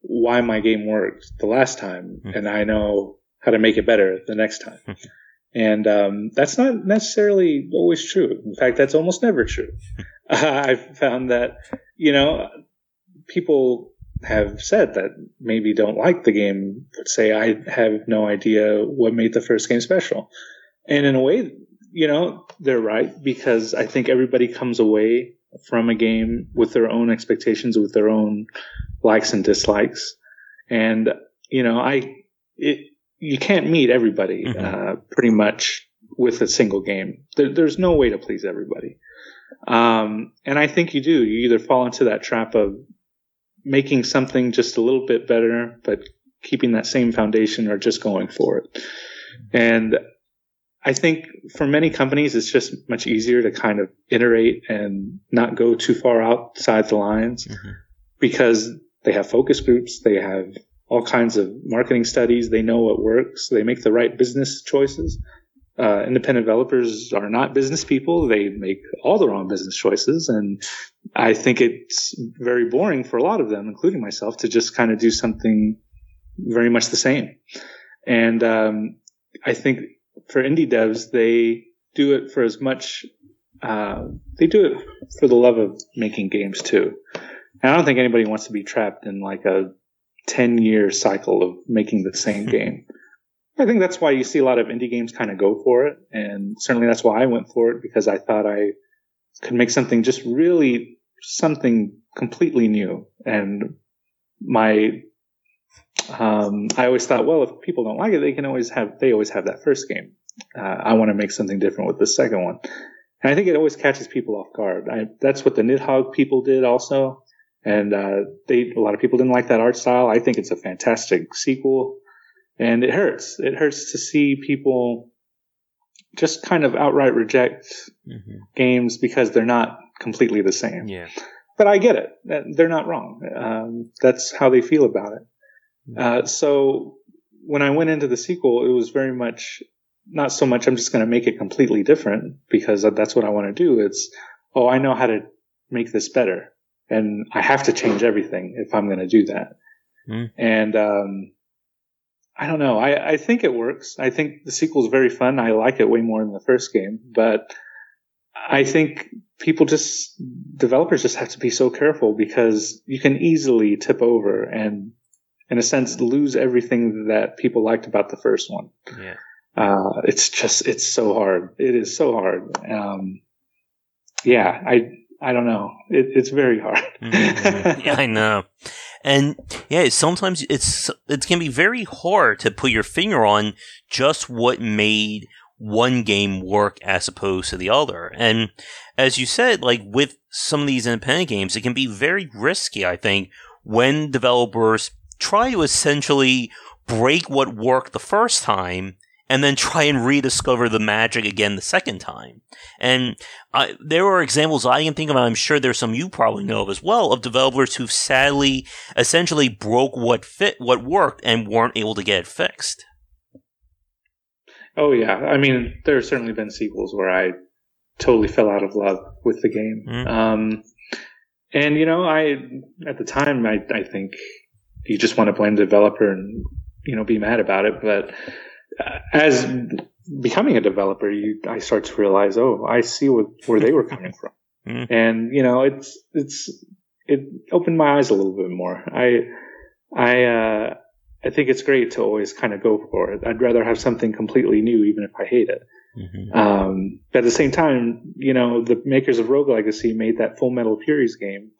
why my game worked the last time mm-hmm. and I know how to make it better the next time. Mm-hmm. And um, that's not necessarily always true. In fact, that's almost never true. uh, I've found that, you know, people have said that maybe don't like the game, but say I have no idea what made the first game special. And in a way, you know, they're right because I think everybody comes away from a game with their own expectations, with their own likes and dislikes. And, you know, I, it, you can't meet everybody, mm-hmm. uh, pretty much with a single game. There, there's no way to please everybody. Um, and I think you do. You either fall into that trap of making something just a little bit better, but keeping that same foundation or just going for it. And I think for many companies, it's just much easier to kind of iterate and not go too far outside the lines mm-hmm. because they have focus groups, they have all kinds of marketing studies, they know what works, they make the right business choices. Uh, independent developers are not business people. They make all the wrong business choices. And I think it's very boring for a lot of them, including myself, to just kind of do something very much the same. And um, I think for indie devs, they do it for as much, uh, they do it for the love of making games too. And I don't think anybody wants to be trapped in like a 10 year cycle of making the same game. I think that's why you see a lot of indie games kind of go for it. And certainly that's why I went for it because I thought I could make something just really something completely new. And my, um, I always thought, well, if people don't like it, they can always have, they always have that first game. Uh, I want to make something different with the second one. And I think it always catches people off guard. I, that's what the Nidhogg people did also. And, uh, they, a lot of people didn't like that art style. I think it's a fantastic sequel and it hurts. It hurts to see people just kind of outright reject mm-hmm. games because they're not completely the same. Yeah. But I get it. They're not wrong. Um, that's how they feel about it. Mm-hmm. Uh, so when I went into the sequel, it was very much not so much I'm just going to make it completely different because that's what I want to do. It's, oh, I know how to make this better and I have to change everything if I'm going to do that. Mm. And, um, I don't know. I, I think it works. I think the sequel is very fun. I like it way more than the first game, but I think people just, developers just have to be so careful because you can easily tip over and, in a sense, lose everything that people liked about the first one. Yeah. Uh, it's just, it's so hard. It is so hard. Um, yeah, I, I don't know. It, it's very hard. mm-hmm. Yeah, I know. And yeah, sometimes it's it can be very hard to put your finger on just what made one game work as opposed to the other. And as you said, like with some of these independent games, it can be very risky, I think, when developers try to essentially break what worked the first time and then try and rediscover the magic again the second time. And I, there are examples I can think of, I'm sure there's some you probably know of as well, of developers who've sadly essentially broke what fit, what worked and weren't able to get it fixed. Oh yeah. I mean, there have certainly been sequels where I totally fell out of love with the game. Mm-hmm. Um, and you know, I, at the time, I, I think you just want to blame the developer and, you know, be mad about it. But as becoming a developer, you, I start to realize, oh, I see what, where they were coming from. Mm-hmm. And, you know, it's, it's, it opened my eyes a little bit more. I, I, uh, I think it's great to always kind of go for it. I'd rather have something completely new, even if I hate it. Mm-hmm. Um, but at the same time, you know, the makers of Rogue Legacy made that Full Metal Furies game.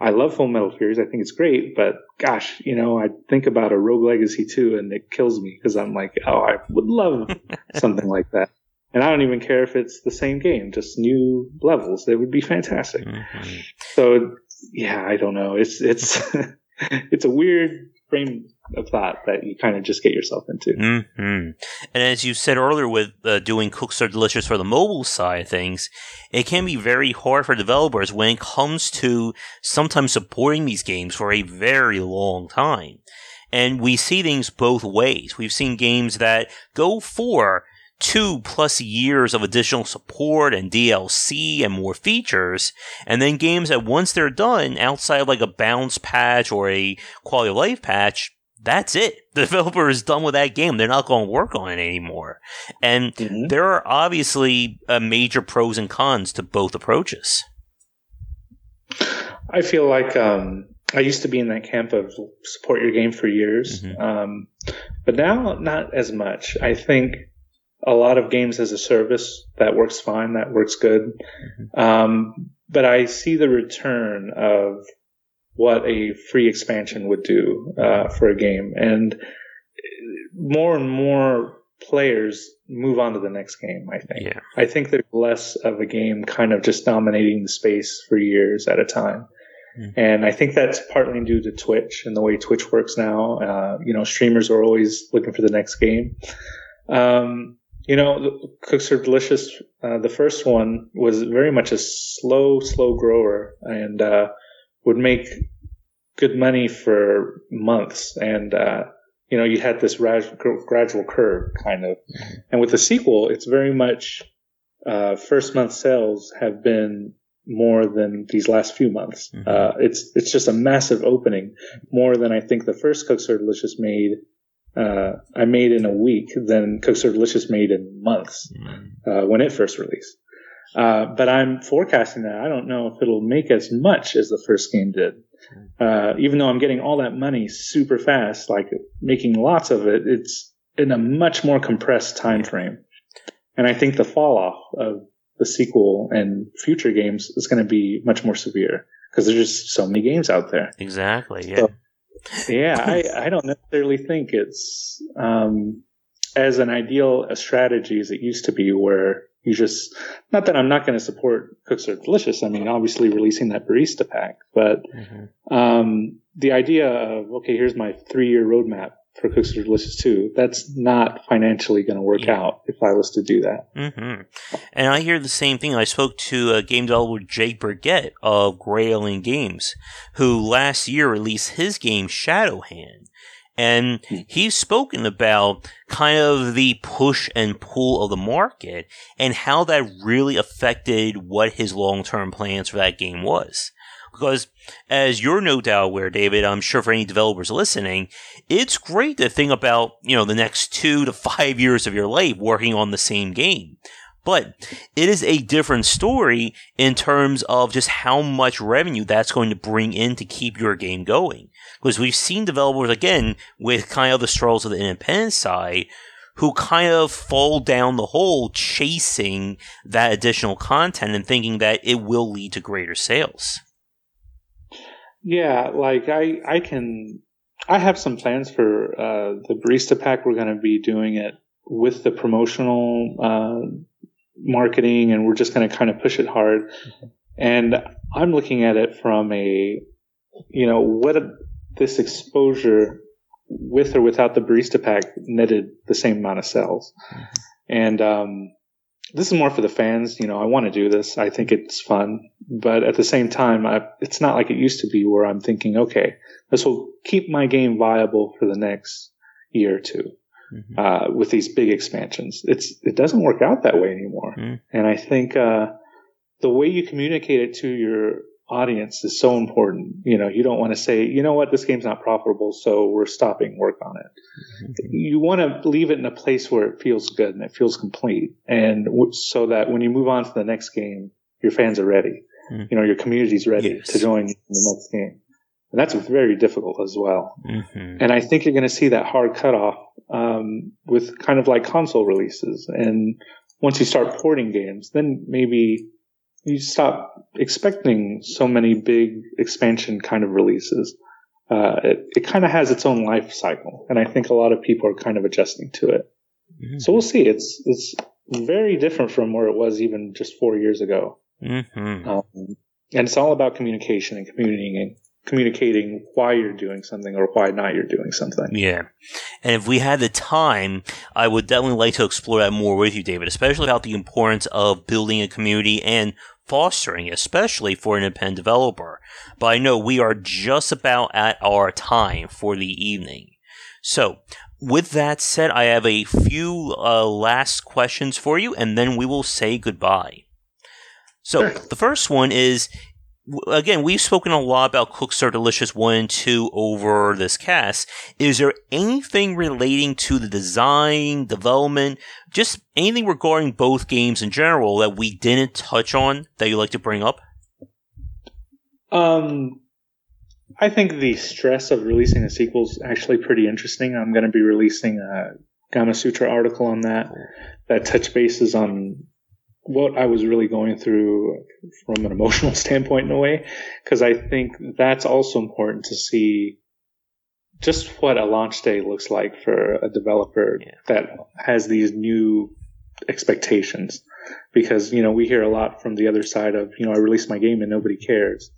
I love Full Metal Furies. I think it's great, but gosh, you know, I think about a Rogue Legacy 2 and it kills me because I'm like, oh, I would love something like that. And I don't even care if it's the same game, just new levels. It would be fantastic. Mm-hmm. So yeah, I don't know. It's, it's, it's a weird frame of thought that you kind of just get yourself into. Mm-hmm. And as you said earlier, with uh, doing Cook Serve Delicious for the mobile side of things, it can be very hard for developers when it comes to sometimes supporting these games for a very long time. And we see things both ways. We've seen games that go for two plus years of additional support and DLC and more features, and then games that once they're done, outside of like a bounce patch or a quality of life patch, that's it. The developer is done with that game. They're not going to work on it anymore. And mm-hmm. there are obviously uh, major pros and cons to both approaches. I feel like um, I used to be in that camp of support your game for years, mm-hmm. um, but now not as much. I think a lot of games as a service that works fine, that works good. Mm-hmm. Um, but I see the return of what a free expansion would do uh, for a game, and more and more players move on to the next game. I think. Yeah. I think there's less of a game kind of just dominating the space for years at a time. Mm. And I think that's partly due to Twitch and the way Twitch works now. Uh, you know, streamers are always looking for the next game. Um, you know, Cook Serve Delicious, uh, the first one was very much a slow, slow grower and, uh, would make good money for months. And, uh, you know, you had this gradual curve kind of. Mm-hmm. And with the sequel, it's very much, uh, first month sales have been more than these last few months. Mm-hmm. Uh, it's, it's just a massive opening, more than I think the first Cook Serve Delicious made. Uh, I made in a week than Cook Serve Delicious made in months, mm-hmm. uh, when it first released. Uh, but I'm forecasting that. I don't know if it'll make as much as the first game did. Uh, even though I'm getting all that money super fast, like making lots of it, it's in a much more compressed time frame. And I think the fall off of the sequel and future games is going to be much more severe because there's just so many games out there. Exactly. Yeah. So, yeah, I, I don't necessarily think it's um, as an ideal a strategy as it used to be, where you just not that I'm not going to support Cook Serve Delicious. I mean, obviously releasing that barista pack, but mm-hmm. um, the idea of okay, here's my three year roadmap for Cook Serve Delicious too. That's not financially going to work yeah. out if I was to do that. Mm-hmm. And I hear the same thing. I spoke to a game developer Jake Birkett of Grey Alien Games, who last year released his game Shadowhand. And hmm. he's spoken about kind of the push and pull of the market and how that really affected what his long term plans for that game was. Because as you're no doubt aware, David, I'm sure for any developers listening, it's great to think about, you know, the next two to five years of your life working on the same game. But it is a different story in terms of just how much revenue that's going to bring in to keep your game going. Because we've seen developers, again, with kind of the struggles of the independent side, who kind of fall down the hole chasing that additional content and thinking that it will lead to greater sales. Yeah, like I, I can, I have some plans for uh, the barista pack. We're going to be doing it with the promotional uh, marketing, and we're just going to kind of push it hard. Mm-hmm. And I'm looking at it from a, you know, what a, this exposure with or without the barista pack netted the same amount of sales. Mm-hmm. And um, this is more for the fans. You know, I want to do this. I think it's fun, but at the same time, I, it's not like it used to be where I'm thinking, okay, this will keep my game viable for the next year or 2 mm-hmm. uh, with these big expansions. It's it doesn't work out that way anymore, mm. and I think uh, the way you communicate it to your audience is so important. You know, you don't want to say, you know what, this game's not profitable, so we're stopping work on it. Mm-hmm. You want to leave it in a place where it feels good and it feels complete, and w- so that when you move on to the next game, your fans are ready. Mm-hmm. You know, your community's ready yes. to join the next game. And that's very difficult as well. Mm-hmm. And I think you're going to see that hard cutoff um, with kind of like console releases. And once you start porting games, then maybe you stop expecting so many big expansion kind of releases. Uh, it, it kind of has its own life cycle, and I think a lot of people are kind of adjusting to it. Mm-hmm. So we'll see. It's it's very different from where it was even just four years ago. Mm-hmm. Um, and it's all about communication and communicating communicating why you're doing something or why not you're doing something. Yeah. And if we had the time, I would definitely like to explore that more with you, David, especially about the importance of building a community and fostering, especially for an independent developer. But I know we are just about at our time for the evening. So, with that said, I have a few uh, last questions for you, and then we will say goodbye. So, the first one is again, we've spoken a lot about Cook Serve Delicious 1 and 2 over this cast. Is there anything relating to the design, development, just anything regarding both games in general that we didn't touch on that you'd like to bring up? Um, I think the stress of releasing a sequel is actually pretty interesting. I'm going to be releasing a Gamasutra article on that that touch bases on what I was really going through from an emotional standpoint in a way, because I think that's also important to see just what a launch day looks like for a developer yeah. that has these new expectations. Because, you know, we hear a lot from the other side of, you know, I released my game and nobody cares.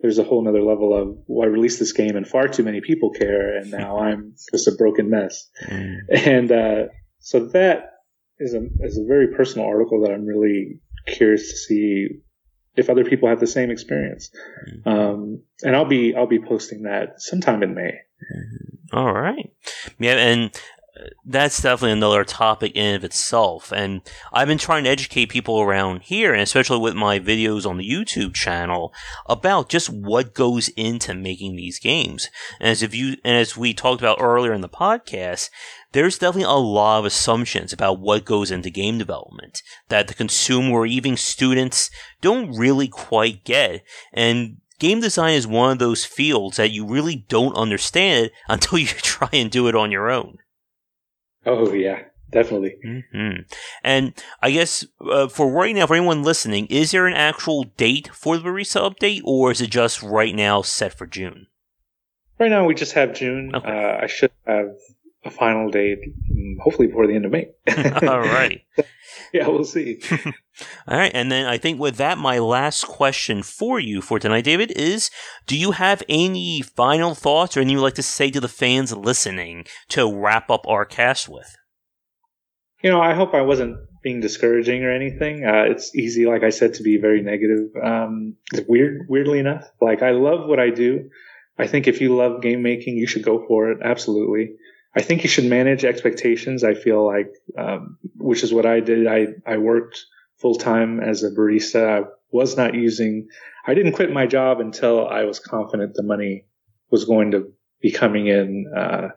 There's a whole nother level of, well, I released this game and far too many people care and now I'm just a broken mess. Mm. And, uh, so that is a is a very personal article that I'm really curious to see if other people have the same experience. Mm-hmm. Um, and I'll be I'll be posting that sometime in May. All right, yeah, and that's definitely another topic in of itself. And I've been trying to educate people around here, and especially with my videos on the YouTube channel, about just what goes into making these games. And as if you, and as we talked about earlier in the podcast, there's definitely a lot of assumptions about what goes into game development that the consumer or even students don't really quite get. And game design is one of those fields that you really don't understand until you try and do it on your own. Oh yeah, definitely. Mm-hmm. And I guess uh, for right now, for anyone listening, is there an actual date for the Barista update, or is it just right now set for June? Right now, we just have June. Okay. Uh, I should have a final date, hopefully before the end of May. All right. yeah, we'll see. All right. And then I think with that, my last question for you for tonight, David, is do you have any final thoughts or anything you'd like to say to the fans listening to wrap up our cast with? You know, I hope I wasn't being discouraging or anything. Uh, it's easy, like I said, to be very negative. Um, weird, weirdly enough, like I love what I do. I think if you love game making, you should go for it. Absolutely. I think you should manage expectations. I feel like, um, which is what I did. I, I worked full time as a barista. I was not using, I didn't quit my job until I was confident the money was going to be coming in. Uh,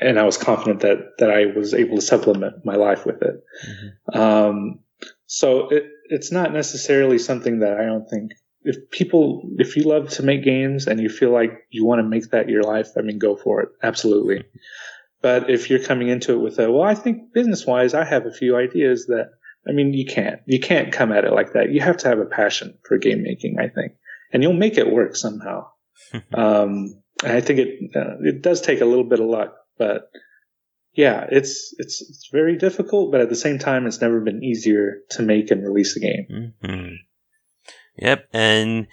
and I was confident that, that I was able to supplement my life with it. Mm-hmm. Um, so it, it's not necessarily something that I don't think if people, if you love to make games and you feel like you want to make that your life, I mean, go for it. Absolutely. But if you're coming into it with a, well, I think business wise, I have a few ideas that, I mean, you can't, you can't come at it like that. You have to have a passion for game making, I think, and you'll make it work somehow. um, and I think it, uh, it does take a little bit of luck, but yeah, it's, it's, it's very difficult, but at the same time, it's never been easier to make and release a game. Mm-hmm. Yep. And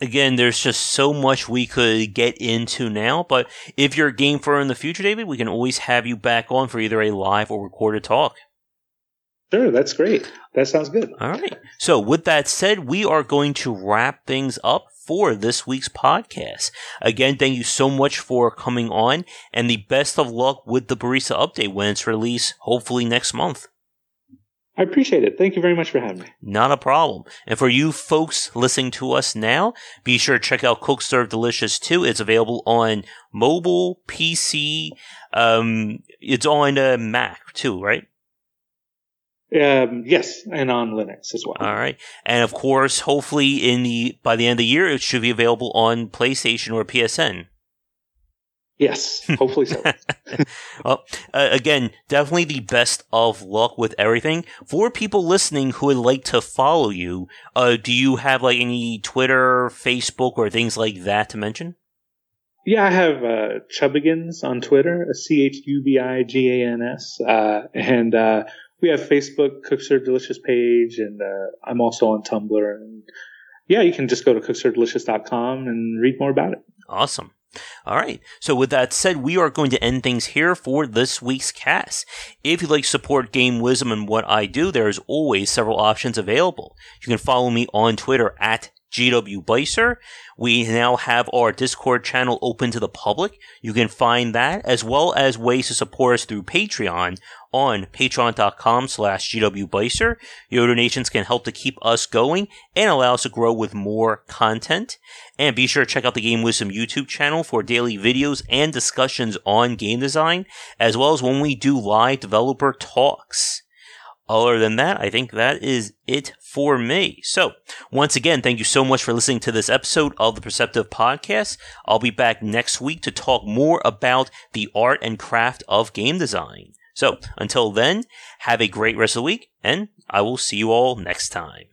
again, there's just so much we could get into now. But if you're game for in the future, David, we can always have you back on for either a live or recorded talk. Sure, that's great. That sounds good. All right. So, with that said, we are going to wrap things up for this week's podcast. Again, thank you so much for coming on, and the best of luck with the Barista Update when it's released, hopefully next month. I appreciate it. Thank you very much for having me. Not a problem. And for you folks listening to us now, be sure to check out Cook Serve Delicious too. It's available on mobile, PC, um, it's on uh, Mac too, right? Um, yes, and on Linux as well. All right, and of course, hopefully, in the by the end of the year, it should be available on PlayStation or PSN. Yes, hopefully so. well, uh, again, definitely the best of luck with everything. For people listening who would like to follow you, uh, do you have like any Twitter, Facebook, or things like that to mention? Yeah, I have uh, Chubigans on Twitter, C H U B I G A N S, uh, and uh, we have Facebook Cook Serve Delicious page, and uh, I'm also on Tumblr. And yeah, you can just go to cookservedelicious.com and read more about it. Awesome. All right. So with that said, we are going to end things here for this week's cast. If you'd like to support Game Wisdom and what I do, there's always several options available. You can follow me on Twitter at GW Bycer. We now have our Discord channel open to the public. You can find that as well as ways to support us through Patreon on patreon.com slash gwbycer. Your donations can help to keep us going and allow us to grow with more content. And be sure to check out the Game Wisdom YouTube channel for daily videos and discussions on game design, as well as when we do live developer talks. Other than that, I think that is it for me. So, once again, thank you so much for listening to this episode of the Perceptive Podcast. I'll be back next week to talk more about the art and craft of game design. So, until then, have a great rest of the week, and I will see you all next time.